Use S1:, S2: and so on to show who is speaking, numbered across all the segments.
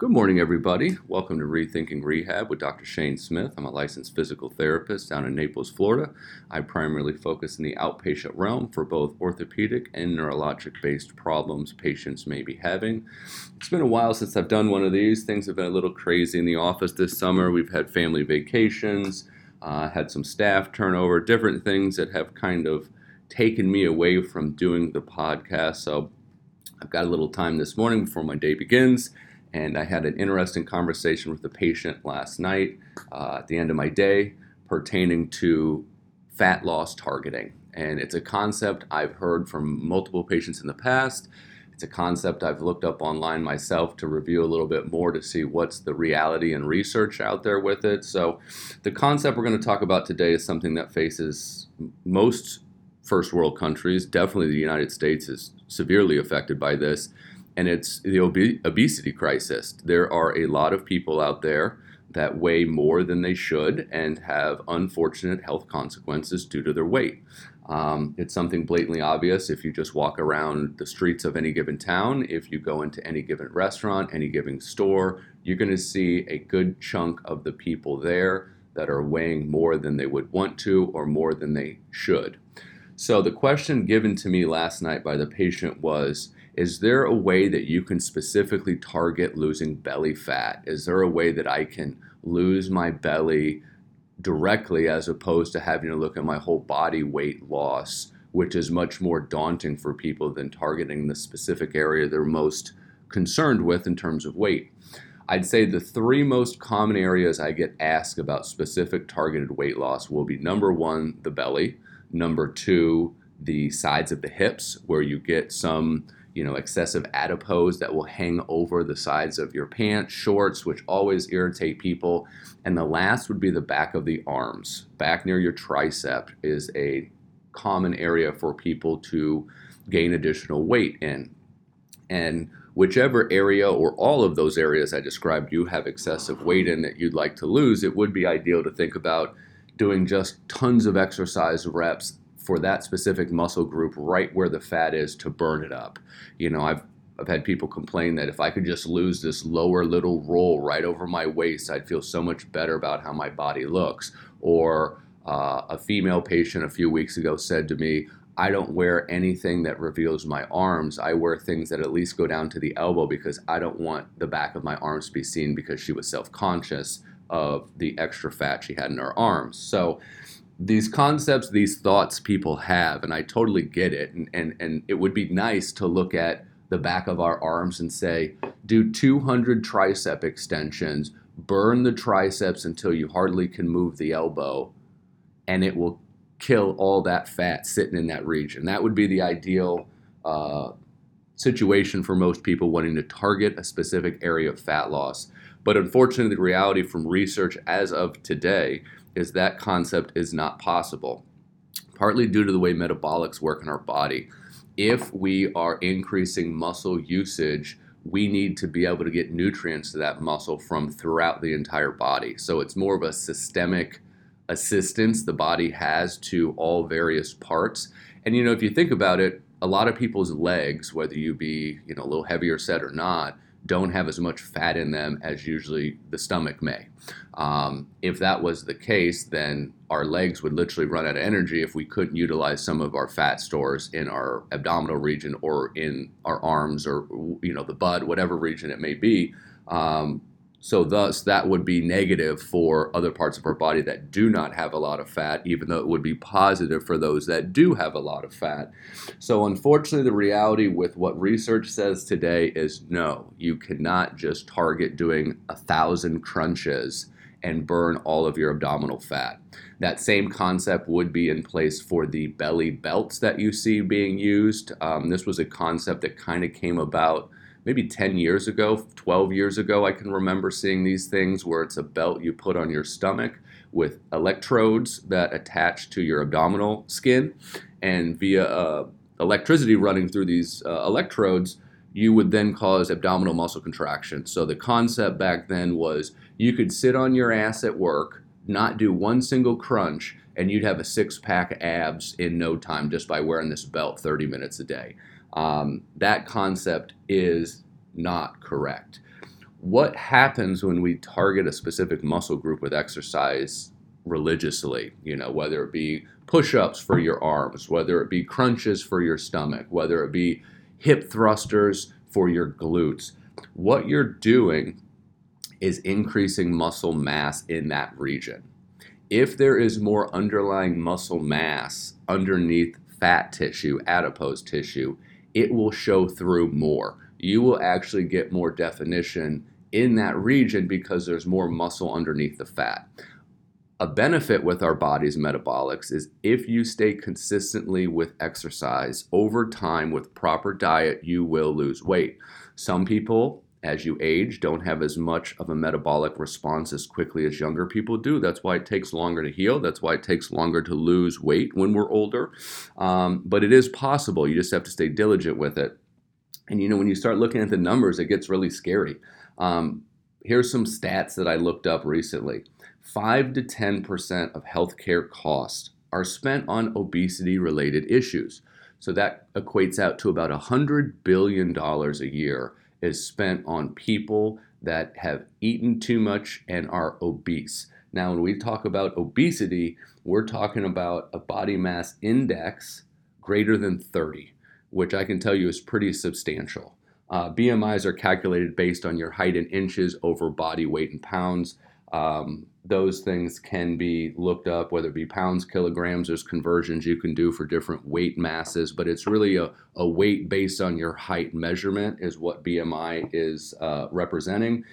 S1: Good morning, everybody. Welcome to Rethinking Rehab with Dr. Shane Smith. I'm a licensed physical therapist down in Naples, Florida. I primarily focus in the outpatient realm for both orthopedic and neurologic based problems patients may be having. It's been a while since I've done one of these. Things have been a little crazy in the office this summer. We've had family vacations, uh, had some staff turnover, different things that have kind of taken me away from doing the podcast. So I've got a little time this morning before my day begins and I had an interesting conversation with a patient last night uh, at the end of my day pertaining to fat loss targeting. And it's a concept I've heard from multiple patients in the past. It's a concept I've looked up online myself to review a little bit more to see what's the reality and research out there with it. So, the concept we're going to talk about today is something that faces most first world countries. Definitely, the United States is severely affected by this and it's the ob- obesity crisis. There are a lot of people out there that weigh more than they should and have unfortunate health consequences due to their weight. Um, it's something blatantly obvious if you just walk around the streets of any given town, if you go into any given restaurant, any given store, you're going to see a good chunk of the people there that are weighing more than they would want to or more than they should. So, the question given to me last night by the patient was is there a way that you can specifically target losing belly fat? Is there a way that I can lose my belly directly as opposed to having to look at my whole body weight loss, which is much more daunting for people than targeting the specific area they're most concerned with in terms of weight? I'd say the three most common areas I get asked about specific targeted weight loss will be number one, the belly, number two, the sides of the hips, where you get some you know, excessive adipose that will hang over the sides of your pants, shorts, which always irritate people. And the last would be the back of the arms. Back near your tricep is a common area for people to gain additional weight in. And whichever area or all of those areas I described you have excessive weight in that you'd like to lose, it would be ideal to think about doing just tons of exercise reps for that specific muscle group right where the fat is to burn it up. You know, I've I've had people complain that if I could just lose this lower little roll right over my waist, I'd feel so much better about how my body looks. Or uh, a female patient a few weeks ago said to me, I don't wear anything that reveals my arms. I wear things that at least go down to the elbow because I don't want the back of my arms to be seen because she was self conscious of the extra fat she had in her arms. So these concepts, these thoughts people have, and I totally get it. And, and, and it would be nice to look at the back of our arms and say, do 200 tricep extensions, burn the triceps until you hardly can move the elbow, and it will kill all that fat sitting in that region. That would be the ideal uh, situation for most people wanting to target a specific area of fat loss. But unfortunately, the reality from research as of today is that concept is not possible, partly due to the way metabolics work in our body. If we are increasing muscle usage, we need to be able to get nutrients to that muscle from throughout the entire body. So it's more of a systemic assistance the body has to all various parts. And you know, if you think about it, a lot of people's legs, whether you be, you know, a little heavier set or not, don't have as much fat in them as usually the stomach may. Um, if that was the case, then our legs would literally run out of energy if we couldn't utilize some of our fat stores in our abdominal region or in our arms or you know the butt, whatever region it may be. Um, so, thus, that would be negative for other parts of our body that do not have a lot of fat, even though it would be positive for those that do have a lot of fat. So, unfortunately, the reality with what research says today is no, you cannot just target doing a thousand crunches and burn all of your abdominal fat. That same concept would be in place for the belly belts that you see being used. Um, this was a concept that kind of came about maybe 10 years ago, 12 years ago, I can remember seeing these things where it's a belt you put on your stomach with electrodes that attach to your abdominal skin. And via uh, electricity running through these uh, electrodes, you would then cause abdominal muscle contraction. So the concept back then was you could sit on your ass at work, not do one single crunch, and you'd have a six pack abs in no time just by wearing this belt 30 minutes a day um, that concept is not correct. what happens when we target a specific muscle group with exercise religiously, you know, whether it be push ups for your arms, whether it be crunches for your stomach, whether it be hip thrusters for your glutes. What you're doing is increasing muscle mass in that region. If there is more underlying muscle mass underneath fat tissue, adipose tissue, it will show through more. You will actually get more definition in that region because there's more muscle underneath the fat. A benefit with our body's metabolics is if you stay consistently with exercise over time with proper diet, you will lose weight. Some people, as you age, don't have as much of a metabolic response as quickly as younger people do. That's why it takes longer to heal. That's why it takes longer to lose weight when we're older. Um, but it is possible. You just have to stay diligent with it. And you know, when you start looking at the numbers, it gets really scary. Um, here's some stats that I looked up recently 5 to 10% of healthcare costs are spent on obesity related issues. So that equates out to about $100 billion a year is spent on people that have eaten too much and are obese. Now, when we talk about obesity, we're talking about a body mass index greater than 30, which I can tell you is pretty substantial. Uh, BMIs are calculated based on your height in inches over body weight in pounds. Um, those things can be looked up, whether it be pounds, kilograms. There's conversions you can do for different weight masses, but it's really a, a weight based on your height measurement, is what BMI is uh, representing.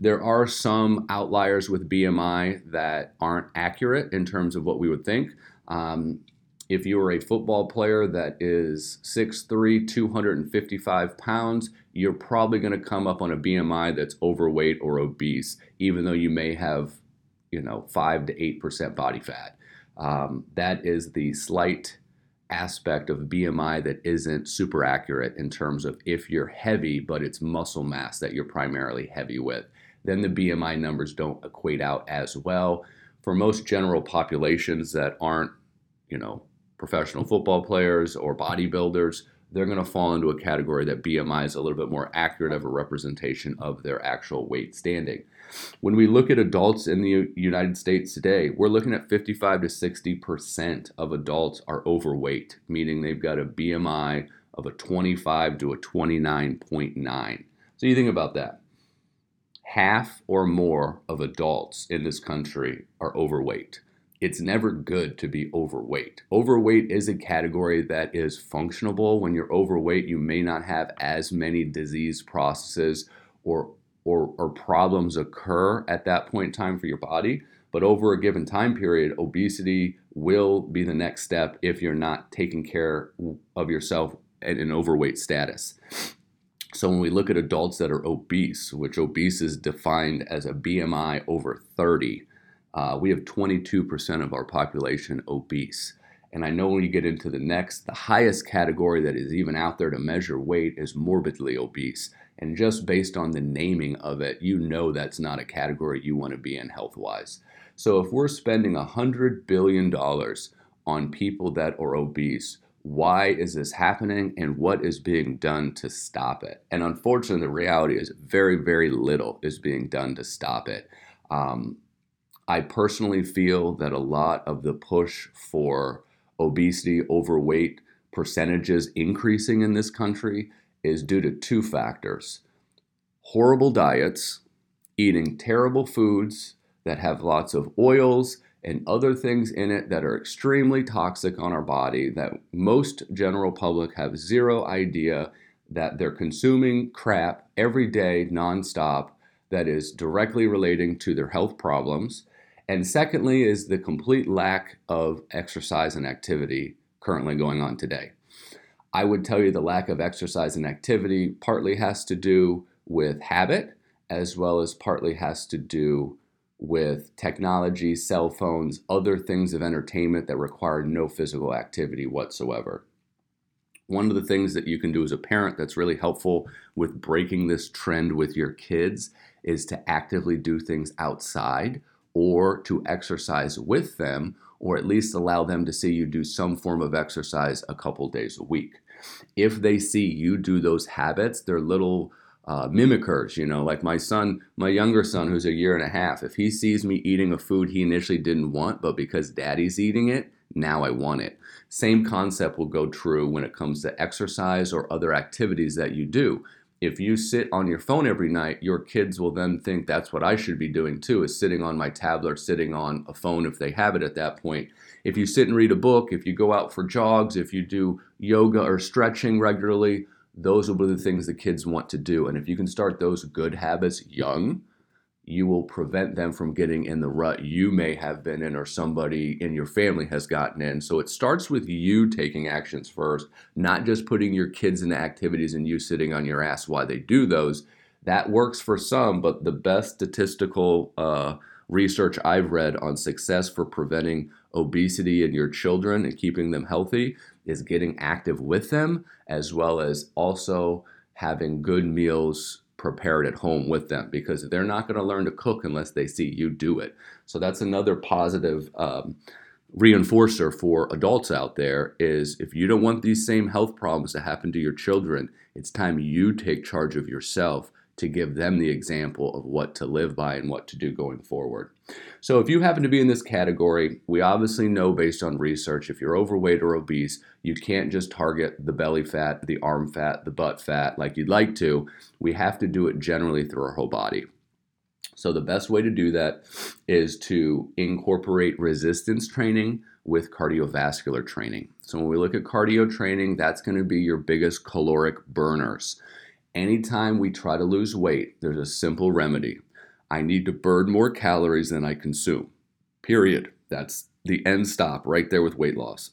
S1: There are some outliers with BMI that aren't accurate in terms of what we would think. Um, if you are a football player that is 6'3, 255 pounds, you're probably going to come up on a BMI that's overweight or obese, even though you may have, you know, 5 to 8% body fat. Um, that is the slight aspect of BMI that isn't super accurate in terms of if you're heavy, but it's muscle mass that you're primarily heavy with. Then the BMI numbers don't equate out as well. For most general populations that aren't, you know, professional football players or bodybuilders, they're going to fall into a category that BMI is a little bit more accurate of a representation of their actual weight standing. When we look at adults in the United States today, we're looking at 55 to 60% of adults are overweight, meaning they've got a BMI of a 25 to a 29.9. So you think about that. Half or more of adults in this country are overweight it's never good to be overweight. Overweight is a category that is functionable. When you're overweight, you may not have as many disease processes or or, or problems occur at that point in time for your body. But over a given time period, obesity will be the next step if you're not taking care of yourself in an overweight status. So when we look at adults that are obese, which obese is defined as a BMI over 30, uh, we have 22% of our population obese. And I know when you get into the next, the highest category that is even out there to measure weight is morbidly obese. And just based on the naming of it, you know that's not a category you want to be in health wise. So if we're spending $100 billion on people that are obese, why is this happening and what is being done to stop it? And unfortunately, the reality is very, very little is being done to stop it. Um, I personally feel that a lot of the push for obesity, overweight percentages increasing in this country is due to two factors. Horrible diets, eating terrible foods that have lots of oils and other things in it that are extremely toxic on our body that most general public have zero idea that they're consuming crap every day nonstop that is directly relating to their health problems and secondly, is the complete lack of exercise and activity currently going on today. I would tell you the lack of exercise and activity partly has to do with habit, as well as partly has to do with technology, cell phones, other things of entertainment that require no physical activity whatsoever. One of the things that you can do as a parent that's really helpful with breaking this trend with your kids is to actively do things outside or to exercise with them, or at least allow them to see you do some form of exercise a couple days a week. If they see you do those habits, they're little uh, mimickers, you know, like my son, my younger son, who's a year and a half, if he sees me eating a food he initially didn't want, but because daddy's eating it, now I want it. Same concept will go true when it comes to exercise or other activities that you do. If you sit on your phone every night, your kids will then think that's what I should be doing too, is sitting on my tablet, sitting on a phone if they have it at that point. If you sit and read a book, if you go out for jogs, if you do yoga or stretching regularly, those will be the things the kids want to do. And if you can start those good habits young, you will prevent them from getting in the rut you may have been in or somebody in your family has gotten in. So it starts with you taking actions first, not just putting your kids into activities and you sitting on your ass while they do those. That works for some, but the best statistical uh, research I've read on success for preventing obesity in your children and keeping them healthy is getting active with them, as well as also having good meals prepared at home with them because they're not going to learn to cook unless they see you do it. So that's another positive um, reinforcer for adults out there is if you don't want these same health problems to happen to your children, it's time you take charge of yourself to give them the example of what to live by and what to do going forward. So, if you happen to be in this category, we obviously know based on research if you're overweight or obese, you can't just target the belly fat, the arm fat, the butt fat like you'd like to. We have to do it generally through our whole body. So, the best way to do that is to incorporate resistance training with cardiovascular training. So, when we look at cardio training, that's going to be your biggest caloric burners. Anytime we try to lose weight, there's a simple remedy. I need to burn more calories than I consume. Period. That's the end stop right there with weight loss.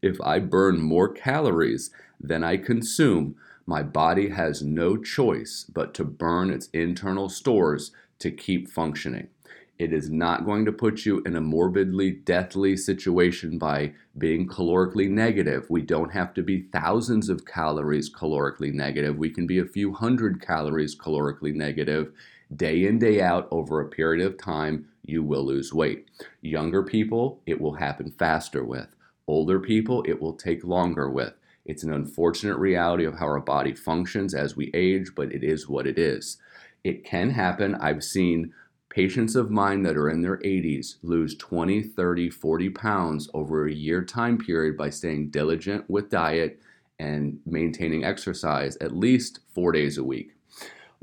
S1: If I burn more calories than I consume, my body has no choice but to burn its internal stores to keep functioning. It is not going to put you in a morbidly deathly situation by being calorically negative. We don't have to be thousands of calories calorically negative. We can be a few hundred calories calorically negative. Day in, day out, over a period of time, you will lose weight. Younger people, it will happen faster with. Older people, it will take longer with. It's an unfortunate reality of how our body functions as we age, but it is what it is. It can happen. I've seen Patients of mine that are in their 80s lose 20, 30, 40 pounds over a year time period by staying diligent with diet and maintaining exercise at least four days a week.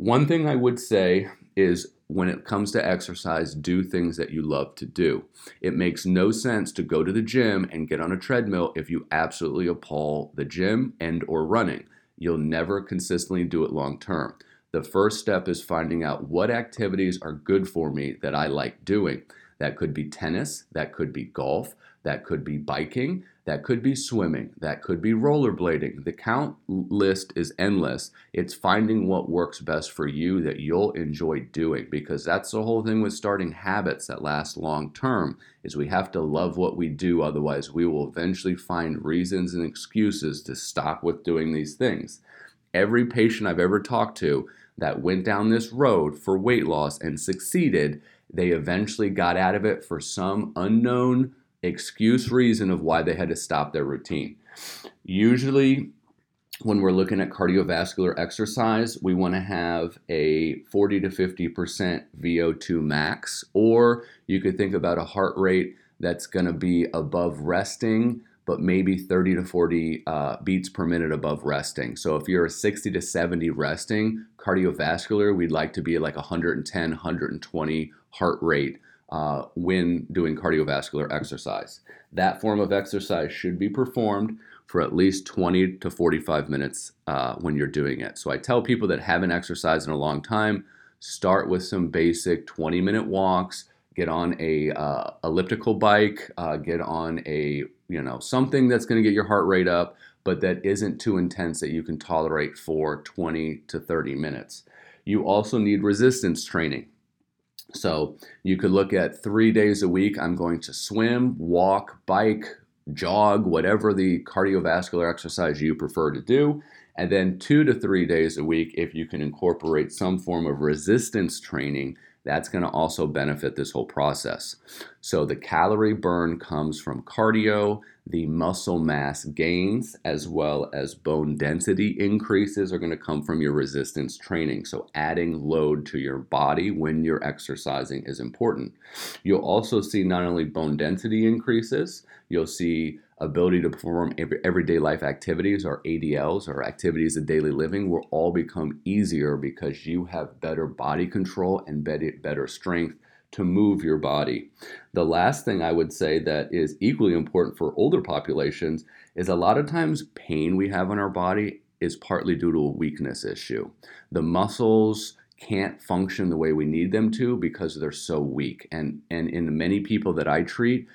S1: One thing I would say is when it comes to exercise, do things that you love to do. It makes no sense to go to the gym and get on a treadmill if you absolutely appall the gym and or running. You'll never consistently do it long term. The first step is finding out what activities are good for me that I like doing. That could be tennis, that could be golf, that could be biking, that could be swimming, that could be rollerblading. The count list is endless. It's finding what works best for you that you'll enjoy doing because that's the whole thing with starting habits that last long term is we have to love what we do otherwise we will eventually find reasons and excuses to stop with doing these things. Every patient I've ever talked to that went down this road for weight loss and succeeded, they eventually got out of it for some unknown excuse reason of why they had to stop their routine. Usually, when we're looking at cardiovascular exercise, we want to have a 40 to 50% VO2 max, or you could think about a heart rate that's going to be above resting but maybe 30 to 40 uh, beats per minute above resting. So if you're a 60 to 70 resting, cardiovascular, we'd like to be like 110, 120 heart rate uh, when doing cardiovascular exercise. That form of exercise should be performed for at least 20 to 45 minutes uh, when you're doing it. So I tell people that haven't exercised in a long time, start with some basic 20 minute walks, get on a uh, elliptical bike, uh, get on a you know something that's going to get your heart rate up, but that isn't too intense that you can tolerate for 20 to 30 minutes. You also need resistance training. So you could look at three days a week. I'm going to swim, walk, bike, jog, whatever the cardiovascular exercise you prefer to do. And then two to three days a week, if you can incorporate some form of resistance training that's going to also benefit this whole process. So the calorie burn comes from cardio, the muscle mass gains as well as bone density increases are going to come from your resistance training. So, adding load to your body when you're exercising is important. You'll also see not only bone density increases, you'll see ability to perform every, everyday life activities or ADLs or activities of daily living will all become easier because you have better body control and better strength to move your body. The last thing I would say that is equally important for older populations is a lot of times pain we have in our body is partly due to a weakness issue. The muscles can't function the way we need them to because they're so weak. And and in many people that I treat,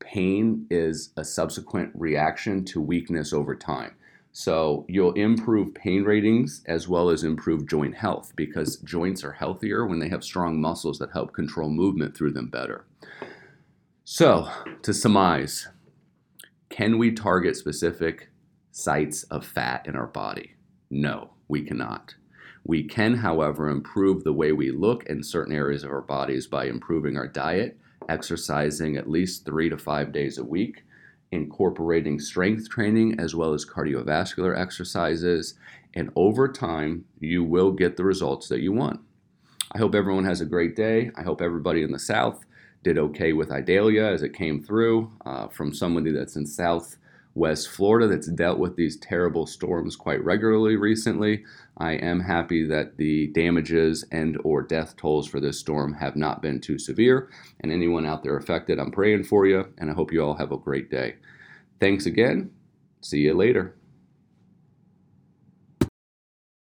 S1: pain is a subsequent reaction to weakness over time. So you'll improve pain ratings as well as improve joint health because joints are healthier when they have strong muscles that help control movement through them better. So, to surmise, can we target specific sites of fat in our body? No, we cannot. We can, however, improve the way we look in certain areas of our bodies by improving our diet, exercising at least three to five days a week, incorporating strength training as well as cardiovascular exercises. And over time, you will get the results that you want. I hope everyone has a great day. I hope everybody in the South did okay with Idalia as it came through uh, from somebody that's in Southwest Florida that's dealt with these terrible storms quite regularly recently. I am happy that the damages and or death tolls for this storm have not been too severe. And anyone out there affected, I'm praying for you, and I hope you all have a great day. Thanks again. See you later.